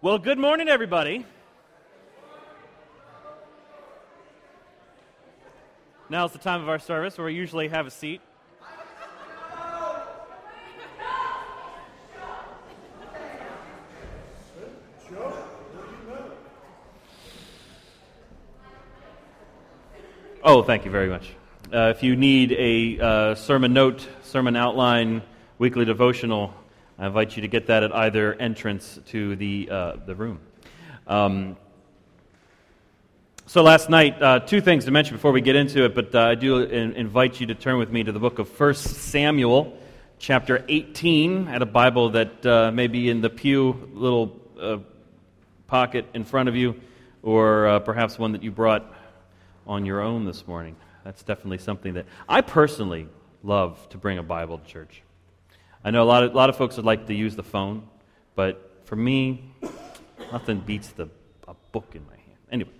Well, good morning, everybody. Now's the time of our service where we usually have a seat. Oh, thank you very much. Uh, if you need a uh, sermon note, sermon outline, weekly devotional, I invite you to get that at either entrance to the, uh, the room. Um, so, last night, uh, two things to mention before we get into it, but uh, I do in- invite you to turn with me to the book of 1 Samuel, chapter 18, at a Bible that uh, may be in the pew little pocket in front of you, or perhaps one that you brought on your own this morning. That's definitely something that I personally love to bring a Bible to church. I know a lot of, a lot of folks would like to use the phone, but for me, nothing beats the, a book in my hand. Anyway,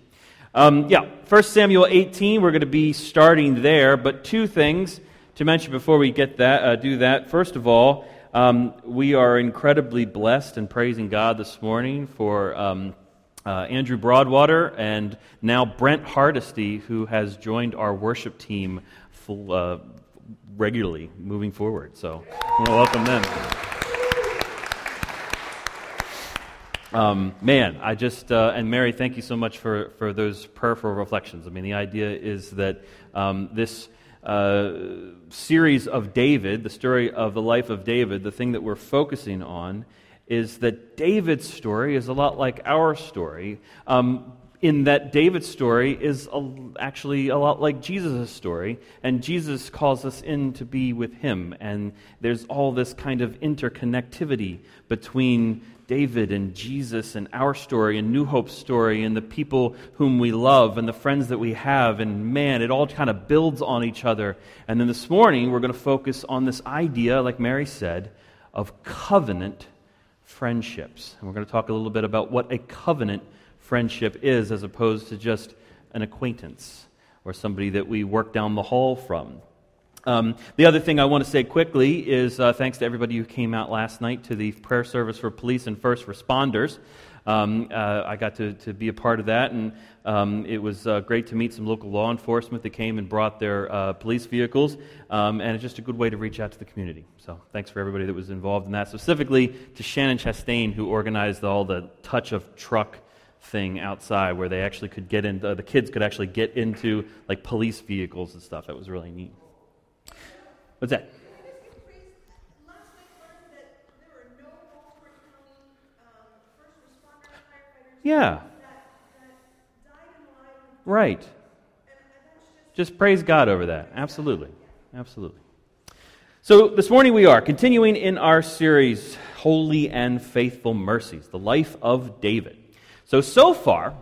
um, yeah, 1 Samuel 18, we're going to be starting there, but two things to mention before we get that, uh, do that. First of all, um, we are incredibly blessed and praising God this morning for um, uh, Andrew Broadwater and now Brent Hardesty, who has joined our worship team full, uh, regularly moving forward. So I want to welcome them. Um, man, I just, uh, and Mary, thank you so much for, for those prayerful reflections. I mean, the idea is that um, this uh, series of David, the story of the life of David, the thing that we're focusing on is that David's story is a lot like our story, um, in that David's story is a, actually a lot like Jesus' story, and Jesus calls us in to be with him. And there's all this kind of interconnectivity between David and Jesus and our story and New Hope's story and the people whom we love and the friends that we have. And man, it all kind of builds on each other. And then this morning, we're going to focus on this idea, like Mary said, of covenant friendships. And we're going to talk a little bit about what a covenant friendship is as opposed to just an acquaintance or somebody that we work down the hall from. Um, the other thing I want to say quickly is uh, thanks to everybody who came out last night to the prayer service for police and first responders. Um, uh, I got to, to be a part of that, and um, it was uh, great to meet some local law enforcement that came and brought their uh, police vehicles, um, and it's just a good way to reach out to the community. So thanks for everybody that was involved in that, specifically to Shannon Chastain, who organized all the touch a truck thing outside where they actually could get into, the kids could actually get into like police vehicles and stuff. That was really neat. What's that? Yeah. Right. Just praise God over that. Absolutely. Absolutely. So this morning we are continuing in our series, Holy and Faithful Mercies, the life of David. So, so far,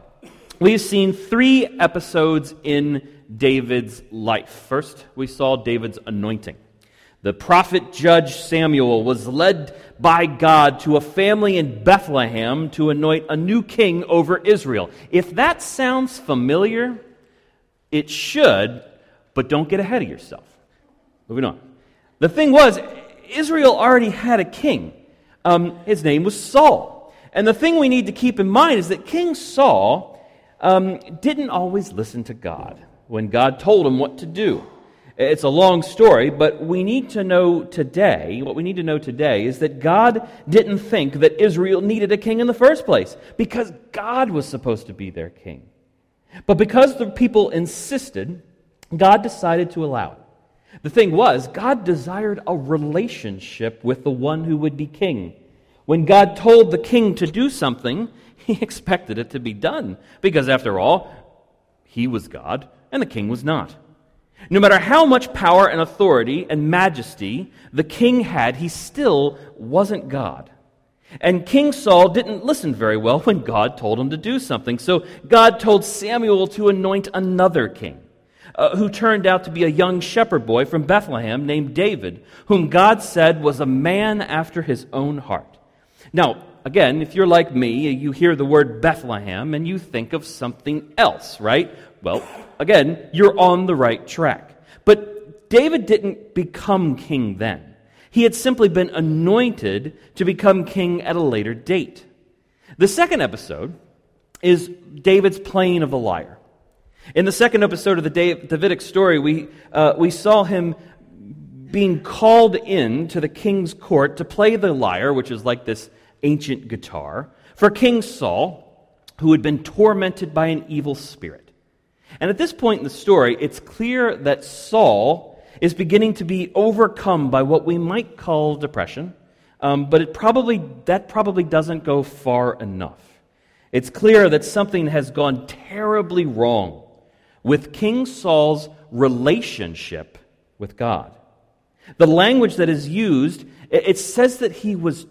we've seen three episodes in David's life. First, we saw David's anointing. The prophet judge Samuel was led by God to a family in Bethlehem to anoint a new king over Israel. If that sounds familiar, it should, but don't get ahead of yourself. Moving on. The thing was, Israel already had a king. Um, his name was Saul. And the thing we need to keep in mind is that King Saul um, didn't always listen to God when God told him what to do. It's a long story, but we need to know today, what we need to know today is that God didn't think that Israel needed a king in the first place because God was supposed to be their king. But because the people insisted, God decided to allow it. The thing was, God desired a relationship with the one who would be king. When God told the king to do something, he expected it to be done because, after all, he was God and the king was not. No matter how much power and authority and majesty the king had, he still wasn't God. And King Saul didn't listen very well when God told him to do something. So God told Samuel to anoint another king, uh, who turned out to be a young shepherd boy from Bethlehem named David, whom God said was a man after his own heart. Now, again, if you're like me, you hear the word Bethlehem and you think of something else, right? Well, again, you're on the right track. But David didn't become king then. He had simply been anointed to become king at a later date. The second episode is David's playing of the lyre. In the second episode of the Davidic story, we, uh, we saw him being called in to the king's court to play the lyre, which is like this ancient guitar, for King Saul, who had been tormented by an evil spirit. And at this point in the story, it's clear that Saul is beginning to be overcome by what we might call depression, um, but it probably, that probably doesn't go far enough. It's clear that something has gone terribly wrong with King Saul's relationship with God. The language that is used, it says that he was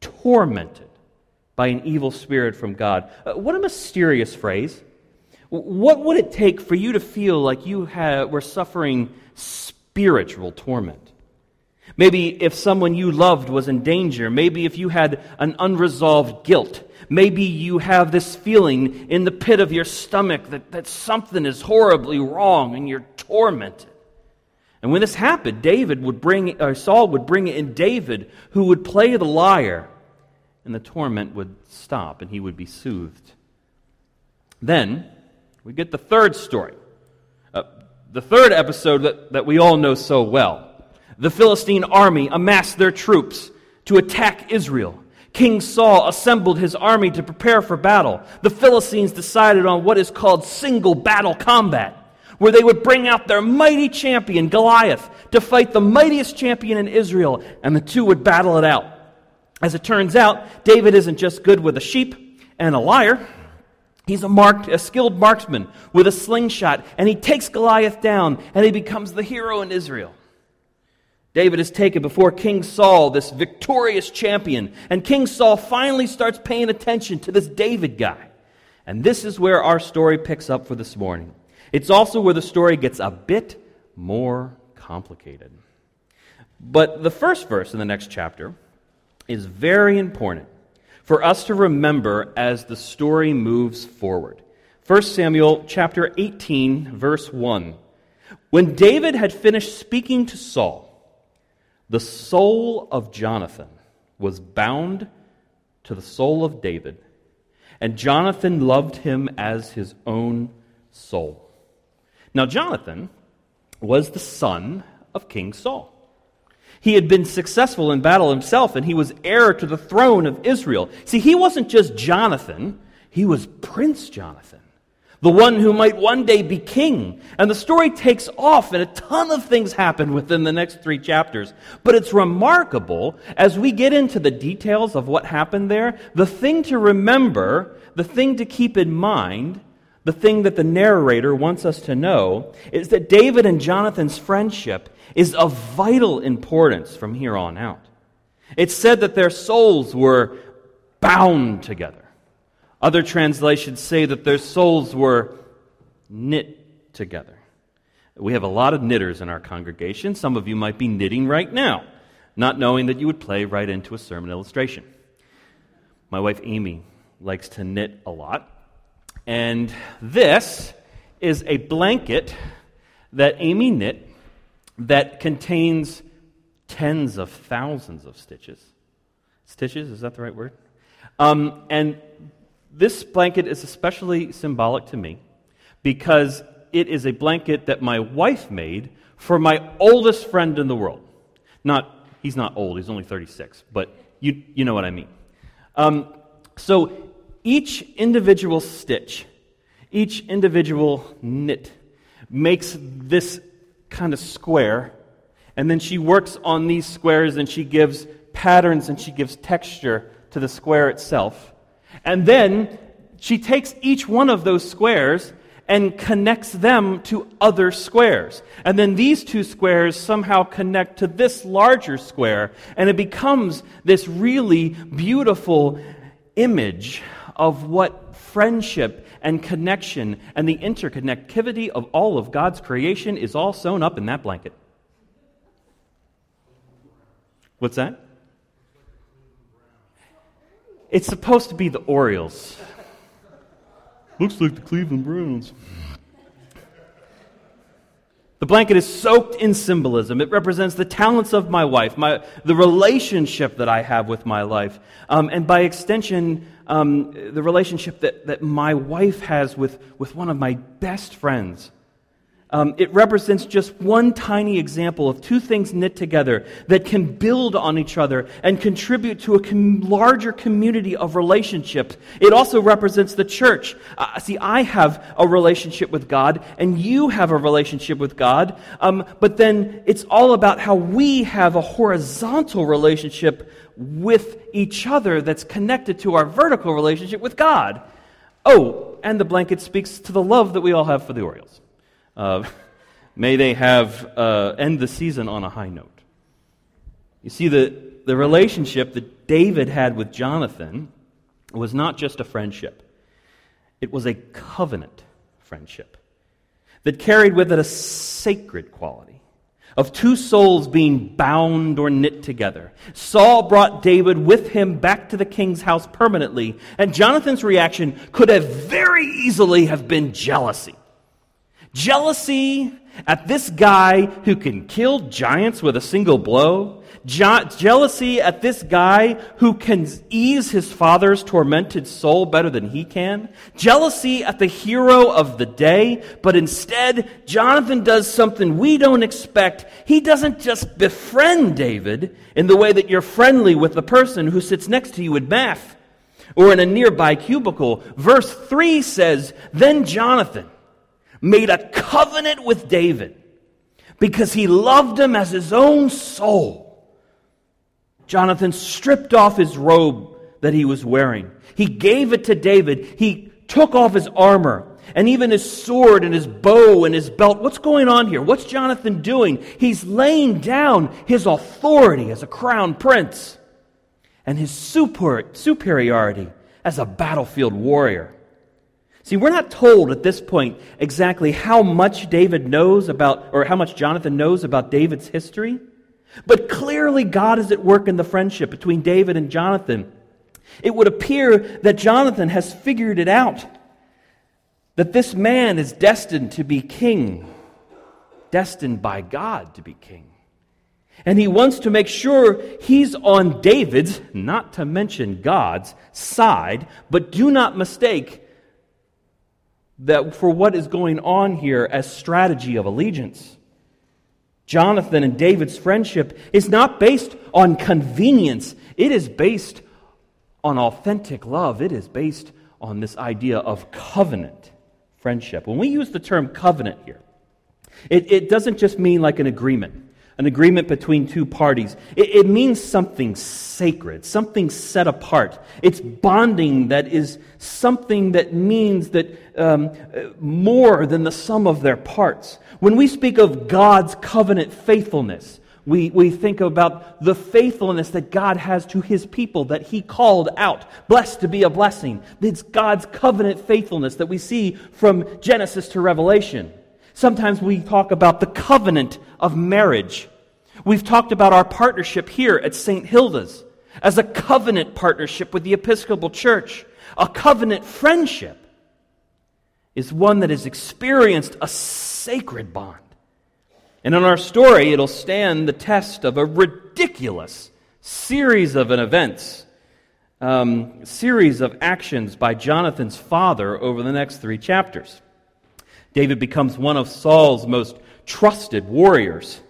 tormented by an evil spirit from God. Uh, what a mysterious phrase. What would it take for you to feel like you had, were suffering spiritual torment? Maybe if someone you loved was in danger. Maybe if you had an unresolved guilt. Maybe you have this feeling in the pit of your stomach that, that something is horribly wrong and you're tormented. And when this happened, David would bring, or Saul would bring in David, who would play the lyre, and the torment would stop and he would be soothed. Then we get the third story, uh, the third episode that, that we all know so well. The Philistine army amassed their troops to attack Israel. King Saul assembled his army to prepare for battle. The Philistines decided on what is called single battle combat where they would bring out their mighty champion, Goliath, to fight the mightiest champion in Israel, and the two would battle it out. As it turns out, David isn't just good with a sheep and a lyre. He's a, marked, a skilled marksman with a slingshot, and he takes Goliath down, and he becomes the hero in Israel. David is taken before King Saul, this victorious champion, and King Saul finally starts paying attention to this David guy. And this is where our story picks up for this morning. It's also where the story gets a bit more complicated. But the first verse in the next chapter is very important for us to remember as the story moves forward. 1 Samuel chapter 18 verse 1. When David had finished speaking to Saul, the soul of Jonathan was bound to the soul of David, and Jonathan loved him as his own soul. Now, Jonathan was the son of King Saul. He had been successful in battle himself, and he was heir to the throne of Israel. See, he wasn't just Jonathan, he was Prince Jonathan, the one who might one day be king. And the story takes off, and a ton of things happen within the next three chapters. But it's remarkable as we get into the details of what happened there. The thing to remember, the thing to keep in mind, the thing that the narrator wants us to know is that David and Jonathan's friendship is of vital importance from here on out. It's said that their souls were bound together. Other translations say that their souls were knit together. We have a lot of knitters in our congregation. Some of you might be knitting right now, not knowing that you would play right into a sermon illustration. My wife Amy likes to knit a lot. And this is a blanket that Amy knit that contains tens of thousands of stitches. Stitches, is that the right word? Um, and this blanket is especially symbolic to me because it is a blanket that my wife made for my oldest friend in the world. Not, he's not old, he's only 36, but you, you know what I mean. Um, so each individual stitch, each individual knit makes this kind of square, and then she works on these squares and she gives patterns and she gives texture to the square itself. And then she takes each one of those squares and connects them to other squares. And then these two squares somehow connect to this larger square, and it becomes this really beautiful image of what friendship and connection and the interconnectivity of all of God's creation is all sewn up in that blanket. What's that? It's supposed to be the Orioles. Looks like the Cleveland Browns. The blanket is soaked in symbolism. It represents the talents of my wife, my, the relationship that I have with my life, um, and by extension, um, the relationship that, that my wife has with, with one of my best friends. Um, it represents just one tiny example of two things knit together that can build on each other and contribute to a com- larger community of relationships. It also represents the church. Uh, see, I have a relationship with God, and you have a relationship with God, um, but then it's all about how we have a horizontal relationship with each other that's connected to our vertical relationship with God. Oh, and the blanket speaks to the love that we all have for the Orioles. Uh, may they have uh, end the season on a high note. You see, the, the relationship that David had with Jonathan was not just a friendship, it was a covenant friendship that carried with it a sacred quality of two souls being bound or knit together. Saul brought David with him back to the king's house permanently, and Jonathan's reaction could have very easily have been jealousy. Jealousy at this guy who can kill giants with a single blow. Je- jealousy at this guy who can ease his father's tormented soul better than he can. Jealousy at the hero of the day. But instead, Jonathan does something we don't expect. He doesn't just befriend David in the way that you're friendly with the person who sits next to you at math or in a nearby cubicle. Verse 3 says, Then Jonathan, made a covenant with David because he loved him as his own soul. Jonathan stripped off his robe that he was wearing. He gave it to David. He took off his armor and even his sword and his bow and his belt. What's going on here? What's Jonathan doing? He's laying down his authority as a crown prince and his super, superiority as a battlefield warrior. See, we're not told at this point exactly how much David knows about, or how much Jonathan knows about David's history, but clearly God is at work in the friendship between David and Jonathan. It would appear that Jonathan has figured it out that this man is destined to be king, destined by God to be king. And he wants to make sure he's on David's, not to mention God's, side, but do not mistake that for what is going on here as strategy of allegiance. Jonathan and David's friendship is not based on convenience, it is based on authentic love. It is based on this idea of covenant friendship. When we use the term covenant here, it, it doesn't just mean like an agreement an agreement between two parties. It, it, means something sacred, something set apart. It's bonding that is something that means that um, more than the sum of their parts. When we speak of God's covenant faithfulness, we, we think about the faithfulness that God has to his people that he called out, blessed to be a blessing. It's God's covenant faithfulness that we see from Genesis to Revelation. Sometimes we talk about the covenant of marriage. We've talked about our partnership here at St. Hilda's as a covenant partnership with the Episcopal Church. A covenant friendship is one that has experienced a sacred bond. And in our story, it'll stand the test of a ridiculous series of events, um, series of actions by Jonathan's father over the next three chapters. David becomes one of Saul's most trusted warriors.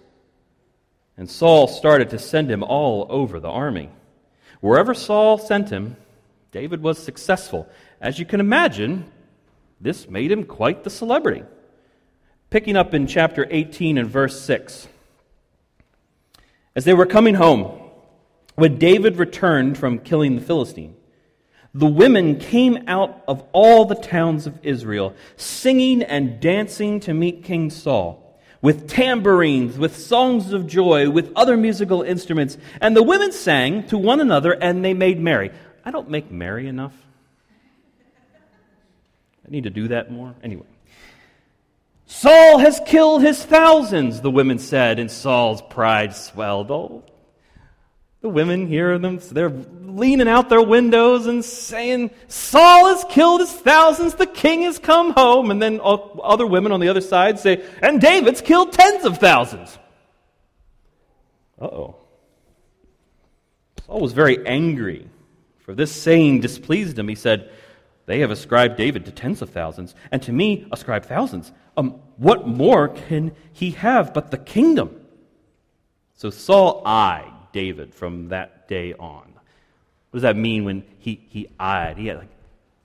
And Saul started to send him all over the army. Wherever Saul sent him, David was successful. As you can imagine, this made him quite the celebrity. Picking up in chapter 18 and verse 6. As they were coming home, when David returned from killing the Philistine, the women came out of all the towns of Israel, singing and dancing to meet King Saul, with tambourines, with songs of joy, with other musical instruments. And the women sang to one another, and they made merry. I don't make merry enough. I need to do that more. Anyway. Saul has killed his thousands, the women said, and Saul's pride swelled. Oh, the women hear them, so they're leaning out their windows and saying, Saul has killed his thousands, the king has come home. And then other women on the other side say, and David's killed tens of thousands. Uh oh. Saul was very angry For this saying displeased him. He said, They have ascribed David to tens of thousands, and to me ascribe thousands. Um, what more can he have but the kingdom? So Saul eyed David from that day on. What does that mean when he, he eyed? He had like,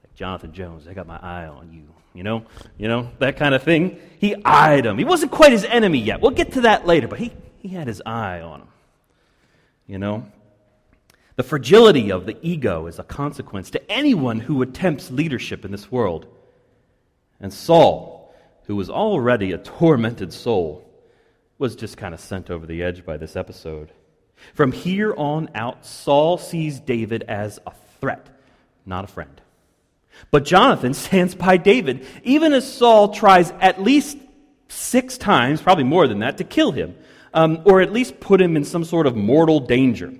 like Jonathan Jones, I got my eye on you. You know, you know, that kind of thing. He eyed him. He wasn't quite his enemy yet. We'll get to that later, but he, he had his eye on him. You know? The fragility of the ego is a consequence to anyone who attempts leadership in this world. And Saul, who was already a tormented soul, was just kind of sent over the edge by this episode. From here on out, Saul sees David as a threat, not a friend. But Jonathan stands by David, even as Saul tries at least six times, probably more than that, to kill him, um, or at least put him in some sort of mortal danger.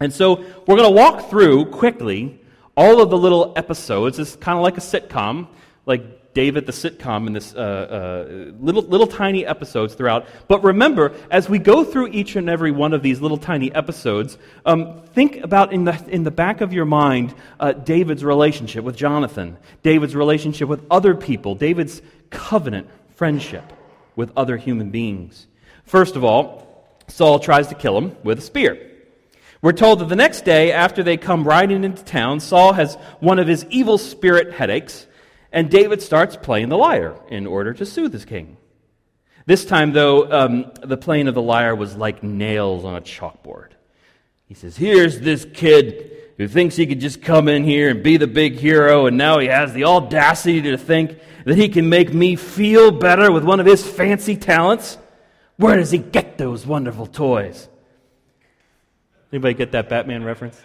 And so we're going to walk through quickly all of the little episodes. It's kind of like a sitcom, like David the sitcom in this uh, uh, little, little tiny episodes throughout. But remember, as we go through each and every one of these little tiny episodes, um, think about in the, in the back of your mind uh, David's relationship with Jonathan, David's relationship with other people, David's covenant friendship with other human beings. First of all, Saul tries to kill him with a spear. We're told that the next day, after they come riding into town, Saul has one of his evil spirit headaches and David starts playing the lyre in order to soothe his king. This time, though, um, the playing of the lyre was like nails on a chalkboard. He says, Here's this kid who thinks he could just come in here and be the big hero, and now he has the audacity to think that he can make me feel better with one of his fancy talents. Where does he get those wonderful toys? Anybody get that Batman reference?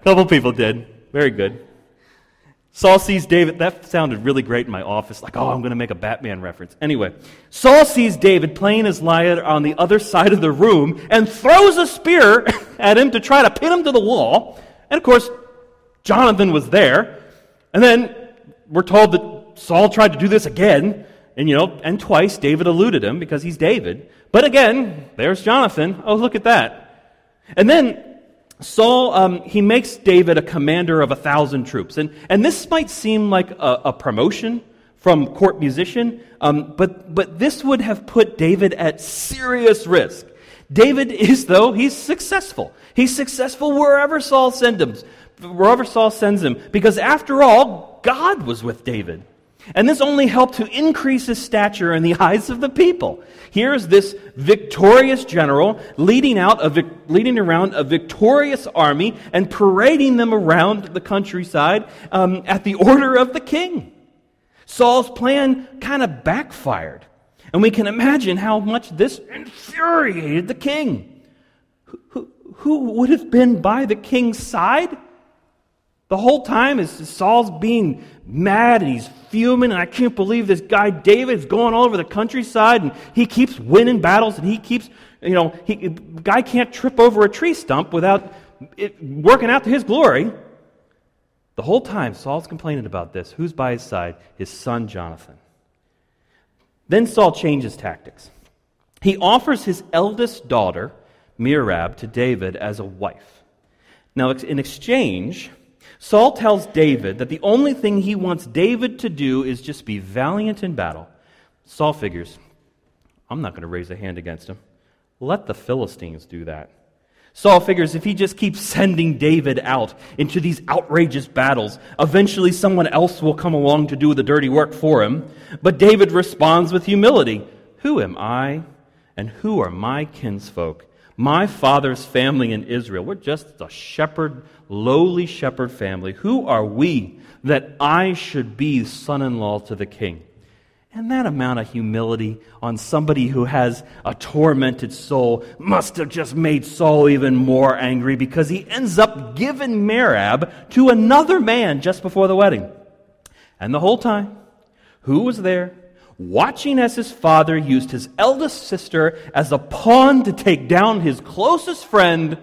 A couple people did. Very good. Saul sees David. That sounded really great in my office, like, oh, I'm going to make a Batman reference. Anyway, Saul sees David playing his lyre on the other side of the room and throws a spear at him to try to pin him to the wall. And of course, Jonathan was there. And then we're told that Saul tried to do this again. And, you know, and twice David eluded him because he's David. But again, there's Jonathan. Oh, look at that. And then Saul, um, he makes David a commander of a thousand troops. And, and this might seem like a, a promotion from court musician, um, but, but this would have put David at serious risk. David is, though, he's successful. He's successful wherever Saul sends him, wherever Saul sends him, because after all, God was with David. And this only helped to increase his stature in the eyes of the people. Here's this victorious general leading, out a, leading around a victorious army and parading them around the countryside um, at the order of the king. Saul's plan kind of backfired. And we can imagine how much this infuriated the king. Who, who, who would have been by the king's side? The whole time is Saul's being mad and he's fuming, and I can't believe this guy David is going all over the countryside and he keeps winning battles and he keeps, you know, he, guy can't trip over a tree stump without it working out to his glory. The whole time Saul's complaining about this. Who's by his side? His son Jonathan. Then Saul changes tactics. He offers his eldest daughter, Merab, to David as a wife. Now, in exchange, Saul tells David that the only thing he wants David to do is just be valiant in battle. Saul figures, I'm not going to raise a hand against him. Let the Philistines do that. Saul figures if he just keeps sending David out into these outrageous battles, eventually someone else will come along to do the dirty work for him. But David responds with humility Who am I, and who are my kinsfolk? My father's family in Israel. We're just a shepherd lowly shepherd family, who are we that I should be son in law to the king? And that amount of humility on somebody who has a tormented soul must have just made Saul even more angry because he ends up giving Merab to another man just before the wedding. And the whole time, who was there watching as his father used his eldest sister as a pawn to take down his closest friend,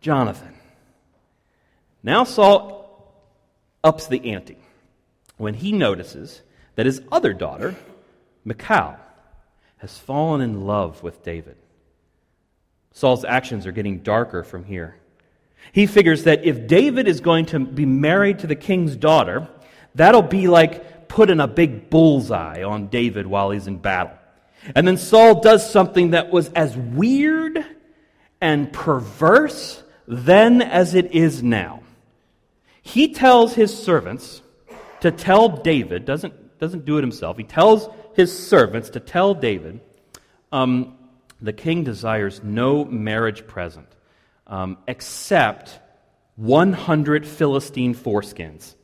Jonathan? Now Saul ups the ante when he notices that his other daughter, Michal, has fallen in love with David. Saul's actions are getting darker from here. He figures that if David is going to be married to the king's daughter, that'll be like putting a big bullseye on David while he's in battle. And then Saul does something that was as weird and perverse then as it is now. He tells his servants to tell David, doesn't, doesn't do it himself, he tells his servants to tell David, um, the king desires no marriage present um, except 100 Philistine foreskins.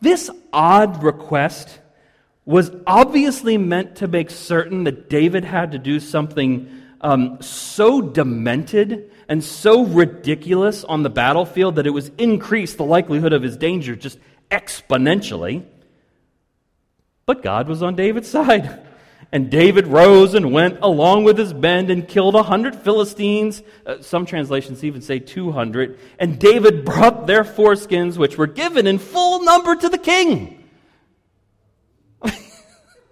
This odd request was obviously meant to make certain that David had to do something um, so demented and so ridiculous on the battlefield that it was increased the likelihood of his danger just exponentially. But God was on David's side. And David rose and went along with his band and killed a hundred Philistines. Uh, some translations even say 200. And David brought their foreskins, which were given in full number to the king.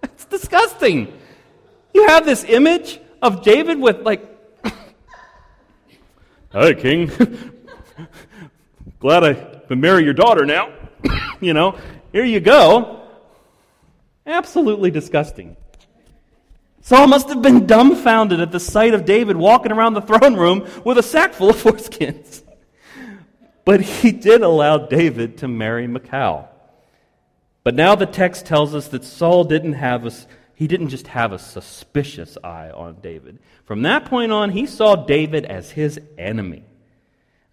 It's disgusting. You have this image of David with, like, Hi, king. Glad I can marry your daughter now. you know, here you go. Absolutely disgusting. Saul must have been dumbfounded at the sight of David walking around the throne room with a sack full of foreskins. But he did allow David to marry Michal. But now the text tells us that Saul didn't have a, he didn't just have a suspicious eye on David. From that point on, he saw David as his enemy.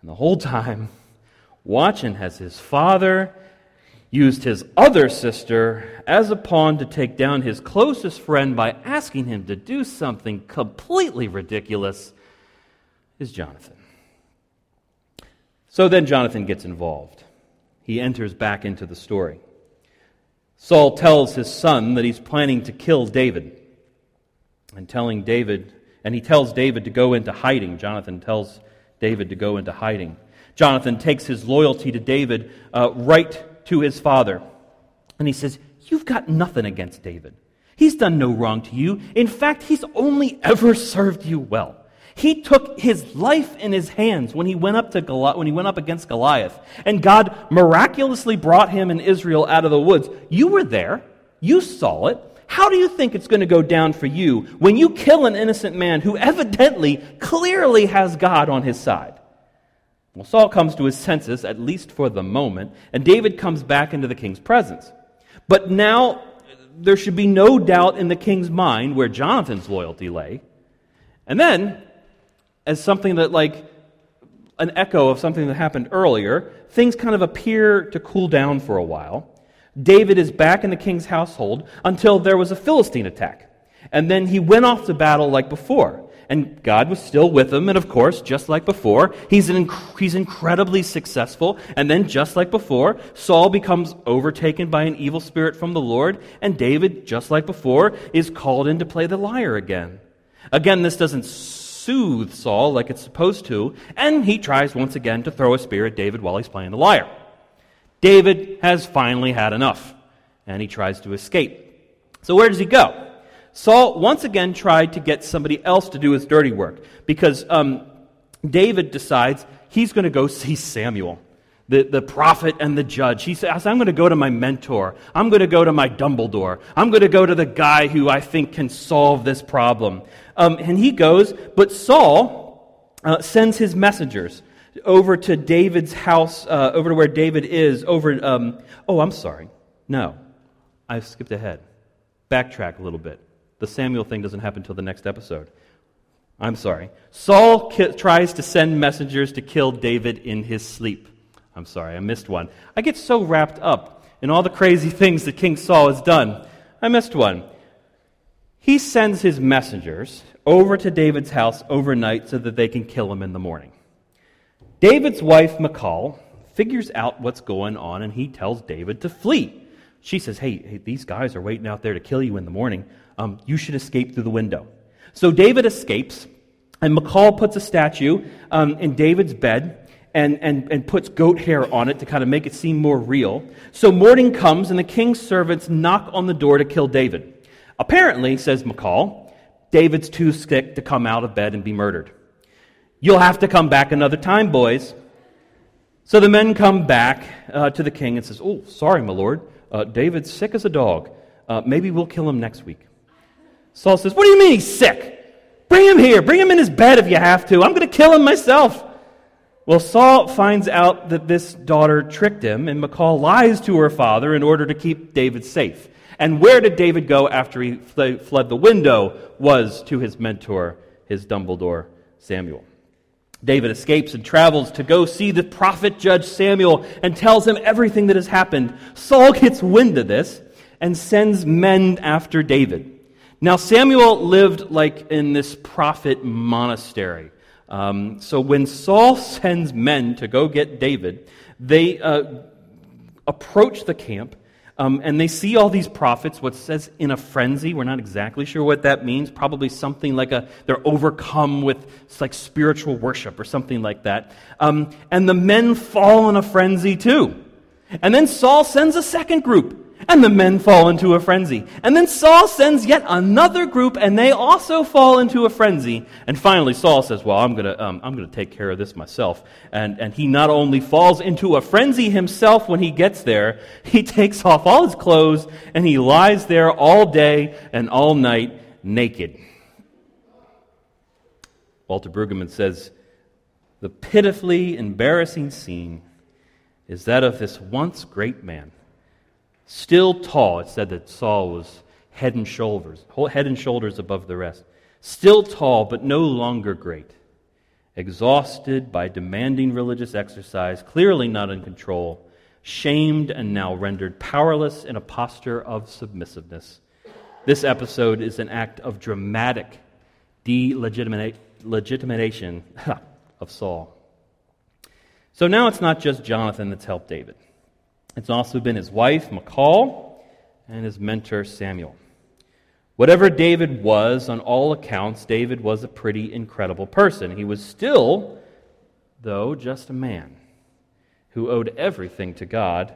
And the whole time, watching as his father used his other sister as a pawn to take down his closest friend by asking him to do something completely ridiculous, is Jonathan. So then Jonathan gets involved. He enters back into the story. Saul tells his son that he's planning to kill David. And telling David, and he tells David to go into hiding. Jonathan tells David to go into hiding. Jonathan takes his loyalty to David uh, right to his father. And he says, You've got nothing against David. He's done no wrong to you. In fact, he's only ever served you well. He took his life in his hands when he went up to Goli- when he went up against Goliath, and God miraculously brought him and Israel out of the woods. You were there. You saw it. How do you think it's going to go down for you when you kill an innocent man who evidently, clearly has God on his side? Well, Saul comes to his senses, at least for the moment, and David comes back into the king's presence. But now there should be no doubt in the king's mind where Jonathan's loyalty lay. And then, as something that, like, an echo of something that happened earlier, things kind of appear to cool down for a while. David is back in the king's household until there was a Philistine attack. And then he went off to battle like before and God was still with him. And of course, just like before, he's, inc- he's incredibly successful. And then, just like before, Saul becomes overtaken by an evil spirit from the Lord. And David, just like before, is called in to play the lyre again. Again, this doesn't soothe Saul like it's supposed to. And he tries once again to throw a spear at David while he's playing the lyre. David has finally had enough. And he tries to escape. So, where does he go? Saul once again tried to get somebody else to do his dirty work because um, David decides he's going to go see Samuel, the, the prophet and the judge. He says, I'm going to go to my mentor. I'm going to go to my Dumbledore. I'm going to go to the guy who I think can solve this problem. Um, and he goes, but Saul uh, sends his messengers over to David's house, uh, over to where David is, over, um, oh, I'm sorry. No, I skipped ahead. Backtrack a little bit. The Samuel thing doesn't happen until the next episode. I'm sorry. Saul ki- tries to send messengers to kill David in his sleep. I'm sorry, I missed one. I get so wrapped up in all the crazy things that King Saul has done. I missed one. He sends his messengers over to David's house overnight so that they can kill him in the morning. David's wife, Michal, figures out what's going on and he tells David to flee. She says, hey, hey, these guys are waiting out there to kill you in the morning um, you should escape through the window. So David escapes, and Michal puts a statue um, in David's bed and, and, and puts goat hair on it to kind of make it seem more real. So morning comes, and the king's servants knock on the door to kill David. Apparently, says Michal, David's too sick to come out of bed and be murdered. You'll have to come back another time, boys. So the men come back uh, to the king and says, Oh, sorry, my lord. Uh, David's sick as a dog. Uh, maybe we'll kill him next week. Saul says, What do you mean he's sick? Bring him here. Bring him in his bed if you have to. I'm going to kill him myself. Well, Saul finds out that this daughter tricked him, and Michal lies to her father in order to keep David safe. And where did David go after he fled the window? Was to his mentor, his Dumbledore, Samuel. David escapes and travels to go see the prophet judge Samuel and tells him everything that has happened. Saul gets wind of this and sends men after David. Now, Samuel lived like in this prophet monastery. Um, so when Saul sends men to go get David, they uh, approach the camp um, and they see all these prophets, what says in a frenzy. We're not exactly sure what that means. Probably something like a, they're overcome with like spiritual worship or something like that. Um, and the men fall in a frenzy too. And then Saul sends a second group. And the men fall into a frenzy. And then Saul sends yet another group, and they also fall into a frenzy. And finally, Saul says, Well, I'm going to um, I'm to take care of this myself. And, and he not only falls into a frenzy himself when he gets there, he takes off all his clothes and he lies there all day and all night naked. Walter Brueggemann says, The pitifully embarrassing scene is that of this once great man Still tall. It said that Saul was head and shoulders, head and shoulders above the rest. Still tall, but no longer great. Exhausted by demanding religious exercise, clearly not in control, shamed and now rendered powerless in a posture of submissiveness. This episode is an act of dramatic delegitimation of Saul. So now it's not just Jonathan that's helped David. It's also been his wife, Michal, and his mentor, Samuel. Whatever David was, on all accounts, David was a pretty incredible person. He was still, though, just a man who owed everything to God.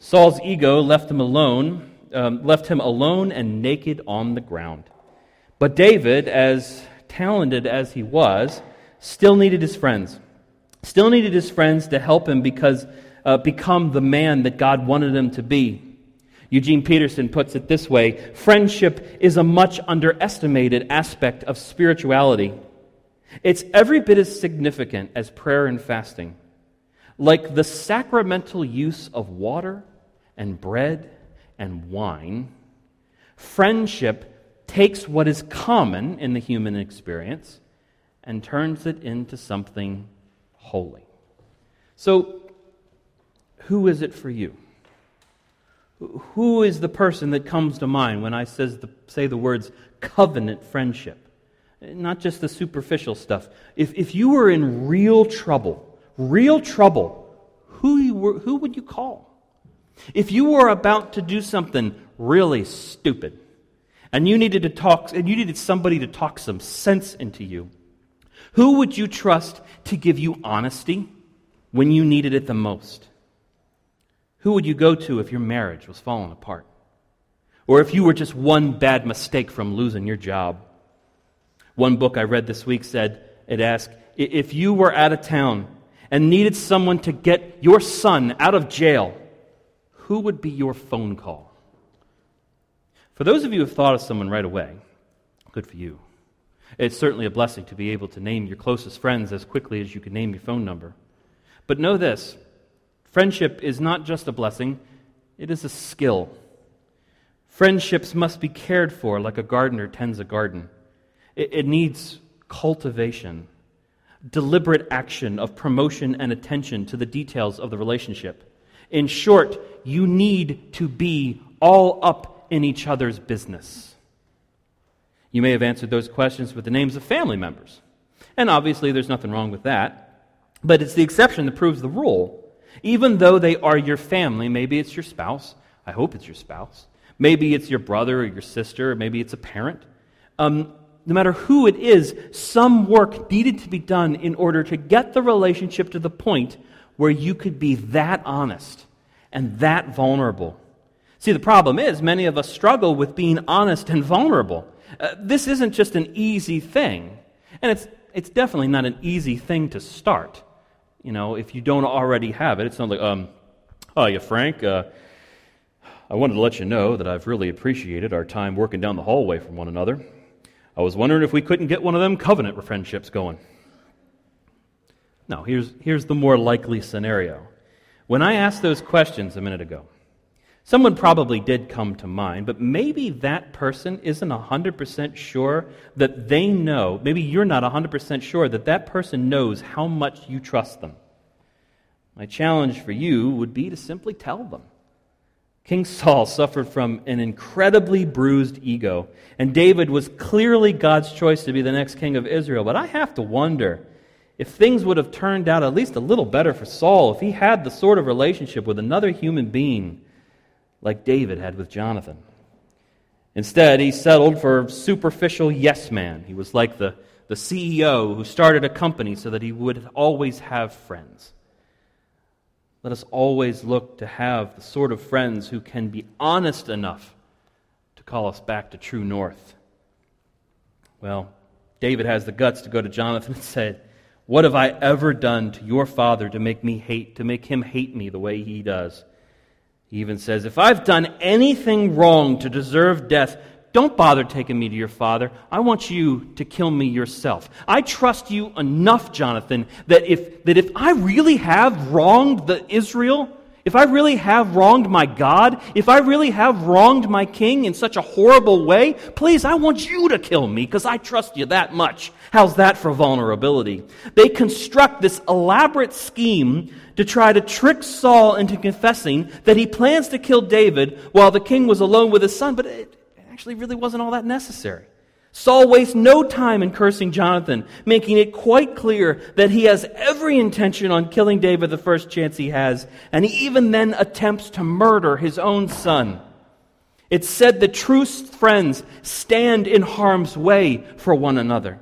Saul's ego left him alone, um, left him alone and naked on the ground. But David, as talented as he was, still needed his friends. Still needed his friends to help him because uh, become the man that God wanted him to be. Eugene Peterson puts it this way friendship is a much underestimated aspect of spirituality. It's every bit as significant as prayer and fasting. Like the sacramental use of water and bread and wine, friendship takes what is common in the human experience and turns it into something holy. So, who is it for you? Who is the person that comes to mind when I says the, say the words covenant friendship? Not just the superficial stuff. If, if you were in real trouble, real trouble, who, were, who would you call? If you were about to do something really stupid, and you needed to talk, and you needed somebody to talk some sense into you, who would you trust to give you honesty when you needed it the most? Who would you go to if your marriage was falling apart? Or if you were just one bad mistake from losing your job? One book I read this week said, it asked, if you were out of town and needed someone to get your son out of jail, who would be your phone call? For those of you who have thought of someone right away, good for you. It's certainly a blessing to be able to name your closest friends as quickly as you can name your phone number. But know this Friendship is not just a blessing, it is a skill. Friendships must be cared for like a gardener tends a garden. It, it, needs cultivation, deliberate action of promotion and attention to the details of the relationship. In short, you need to be all up in each other's business. You may have answered those questions with the names of family members. And obviously, there's nothing wrong with that. But it's the exception that proves the rule. Even though they are your family, maybe it's your spouse. I hope it's your spouse. Maybe it's your brother or your sister, or maybe it's a parent. Um, no matter who it is, some work needed to be done in order to get the relationship to the point where you could be that honest and that vulnerable. See, the problem is many of us struggle with being honest and vulnerable. Uh, this isn't just an easy thing. And it's it's definitely not an easy thing to start. You know, if you don't already have it, it's not like, um, oh, yeah, Frank, uh, I wanted to let you know that I've really appreciated our time working down the hallway from one another. I was wondering if we couldn't get one of them covenant friendships going. No, here's, here's the more likely scenario. When I asked those questions a minute ago, someone probably did come to mind, but maybe that person isn't 100% sure that they know, maybe you're not 100% sure that that person knows how much you trust them. My challenge for you would be to simply tell them. King Saul suffered from an incredibly bruised ego, and David was clearly God's choice to be the next king of Israel. But I have to wonder if things would have turned out at least a little better for Saul if he had the sort of relationship with another human being like David had with Jonathan. Instead, he settled for superficial yes man. He was like the, the CEO who started a company so that he would always have friends. Let us always look to have the sort of friends who can be honest enough to call us back to true north. Well, David has the guts to go to Jonathan and say, What have I ever done to your father to make me hate, to make him hate me the way he does? He even says, If I've done anything wrong to deserve death, don't bother taking me to your father. I want you to kill me yourself. I trust you enough, Jonathan, that if, that if I really have wronged the Israel, if I really have wronged my God, if I really have wronged my king in such a horrible way, please, I want you to kill me because I trust you that much. How's that for vulnerability? They construct this elaborate scheme to try to trick Saul into confessing that he plans to kill David while the king was alone with his son, but it, actually really wasn't all that necessary. Saul wastes no time in cursing Jonathan, making it quite clear that he has every intention on killing David the first chance he has, and he even then attempts to murder his own son. It's said that true friends stand in harm's way for one another.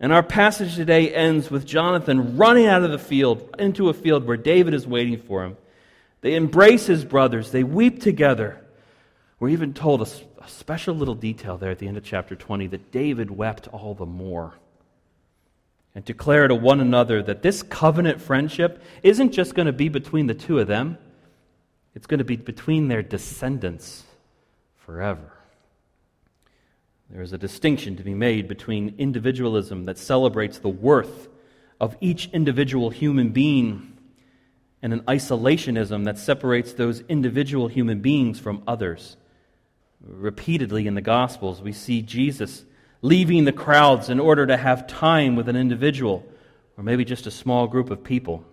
And our passage today ends with Jonathan running out of the field into a field where David is waiting for him. They embrace his brothers, they weep together. We're even told a a special little detail there at the end of chapter 20 that David wept all the more and declare to one another that this covenant friendship isn't just going to be between the two of them, it's going to be between their descendants forever. There is a distinction to be made between individualism that celebrates the worth of each individual human being and an isolationism that separates those individual human beings from others Repeatedly in the Gospels, we see Jesus leaving the crowds in order to have time with an individual or maybe just a small group of people.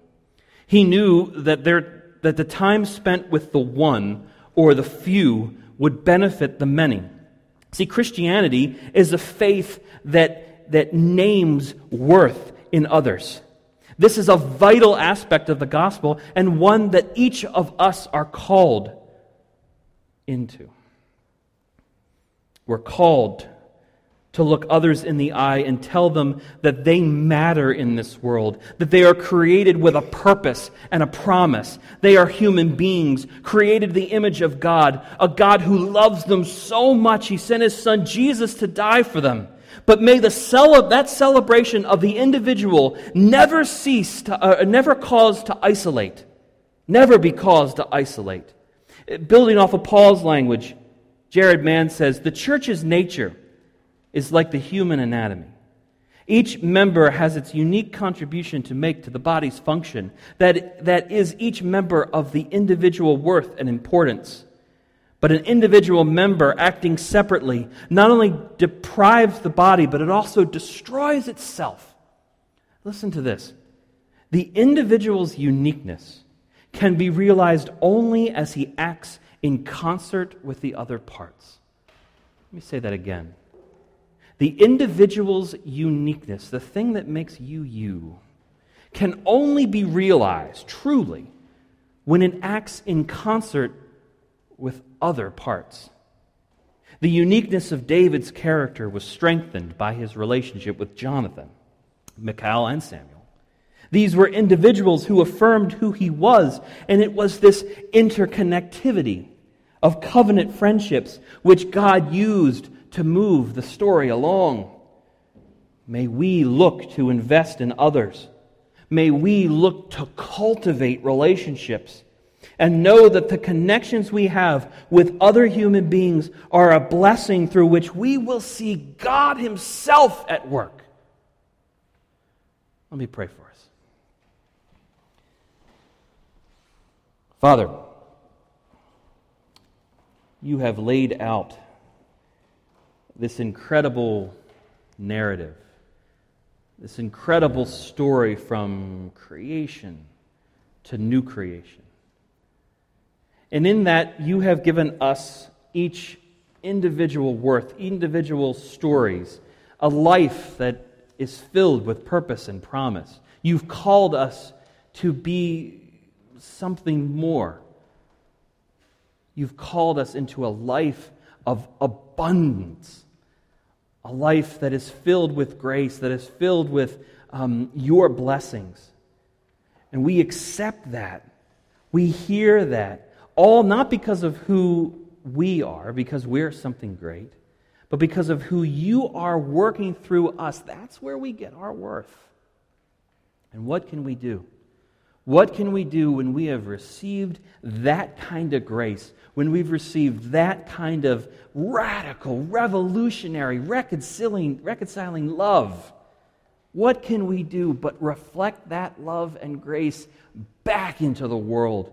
He knew that, there, that the time spent with the one or the few would benefit the many. See, Christianity is a faith that, that names worth in others. This is a vital aspect of the gospel and one that each of us are called into. We're called to look others in the eye and tell them that they matter in this world, that they are created with a purpose and a promise. They are human beings, created the image of God, a God who loves them so much, He sent His Son Jesus to die for them. But may the cele- that celebration of the individual never cease to, uh, never cause to isolate, never be caused to isolate. Building off of Paul's language, Jared Mann says the church's nature is like the human anatomy. Each member has its unique contribution to make to the body's function, that, that is each member of the individual worth and importance. But an individual member acting separately not only deprives the body, but it also destroys itself. Listen to this the individual's uniqueness can be realized only as he acts in concert with the other parts. Let me say that again. The individual's uniqueness, the thing that makes you you, can only be realized truly when it acts in concert with other parts. The uniqueness of David's character was strengthened by his relationship with Jonathan, Michal, and Samuel. These were individuals who affirmed who he was, and it was this interconnectivity of covenant friendships which God used to move the story along. May we look to invest in others. May we look to cultivate relationships and know that the connections we have with other human beings are a blessing through which we will see God Himself at work. Let me pray for us. Father, you have laid out this incredible narrative, this incredible story from creation to new creation. And in that, you have given us each individual worth, individual stories, a life that is filled with purpose and promise. You've called us to be something more. You've called us into a life of abundance, a life that is filled with grace, that is filled with um, your blessings. And we accept that. We hear that. All not because of who we are, because we're something great, but because of who you are working through us. That's where we get our worth. And what can we do? What can we do when we have received that kind of grace, when we've received that kind of radical, revolutionary, reconciling, reconciling love? What can we do but reflect that love and grace back into the world?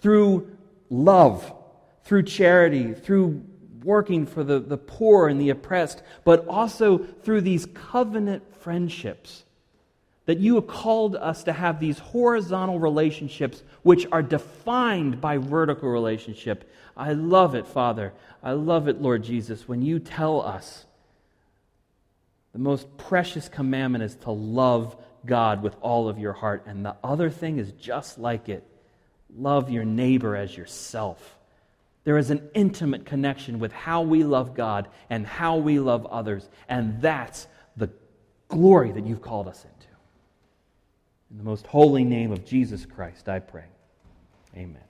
through love, through charity, through working for the, the poor and the oppressed, but also through these covenant friendships. That you have called us to have these horizontal relationships which are defined by vertical relationship. I love it, Father. I love it, Lord Jesus, when you tell us the most precious commandment is to love God with all of your heart. And the other thing is just like it love your neighbor as yourself. There is an intimate connection with how we love God and how we love others, and that's the glory that you've called us into. In the most holy name of Jesus Christ, I pray. Amen.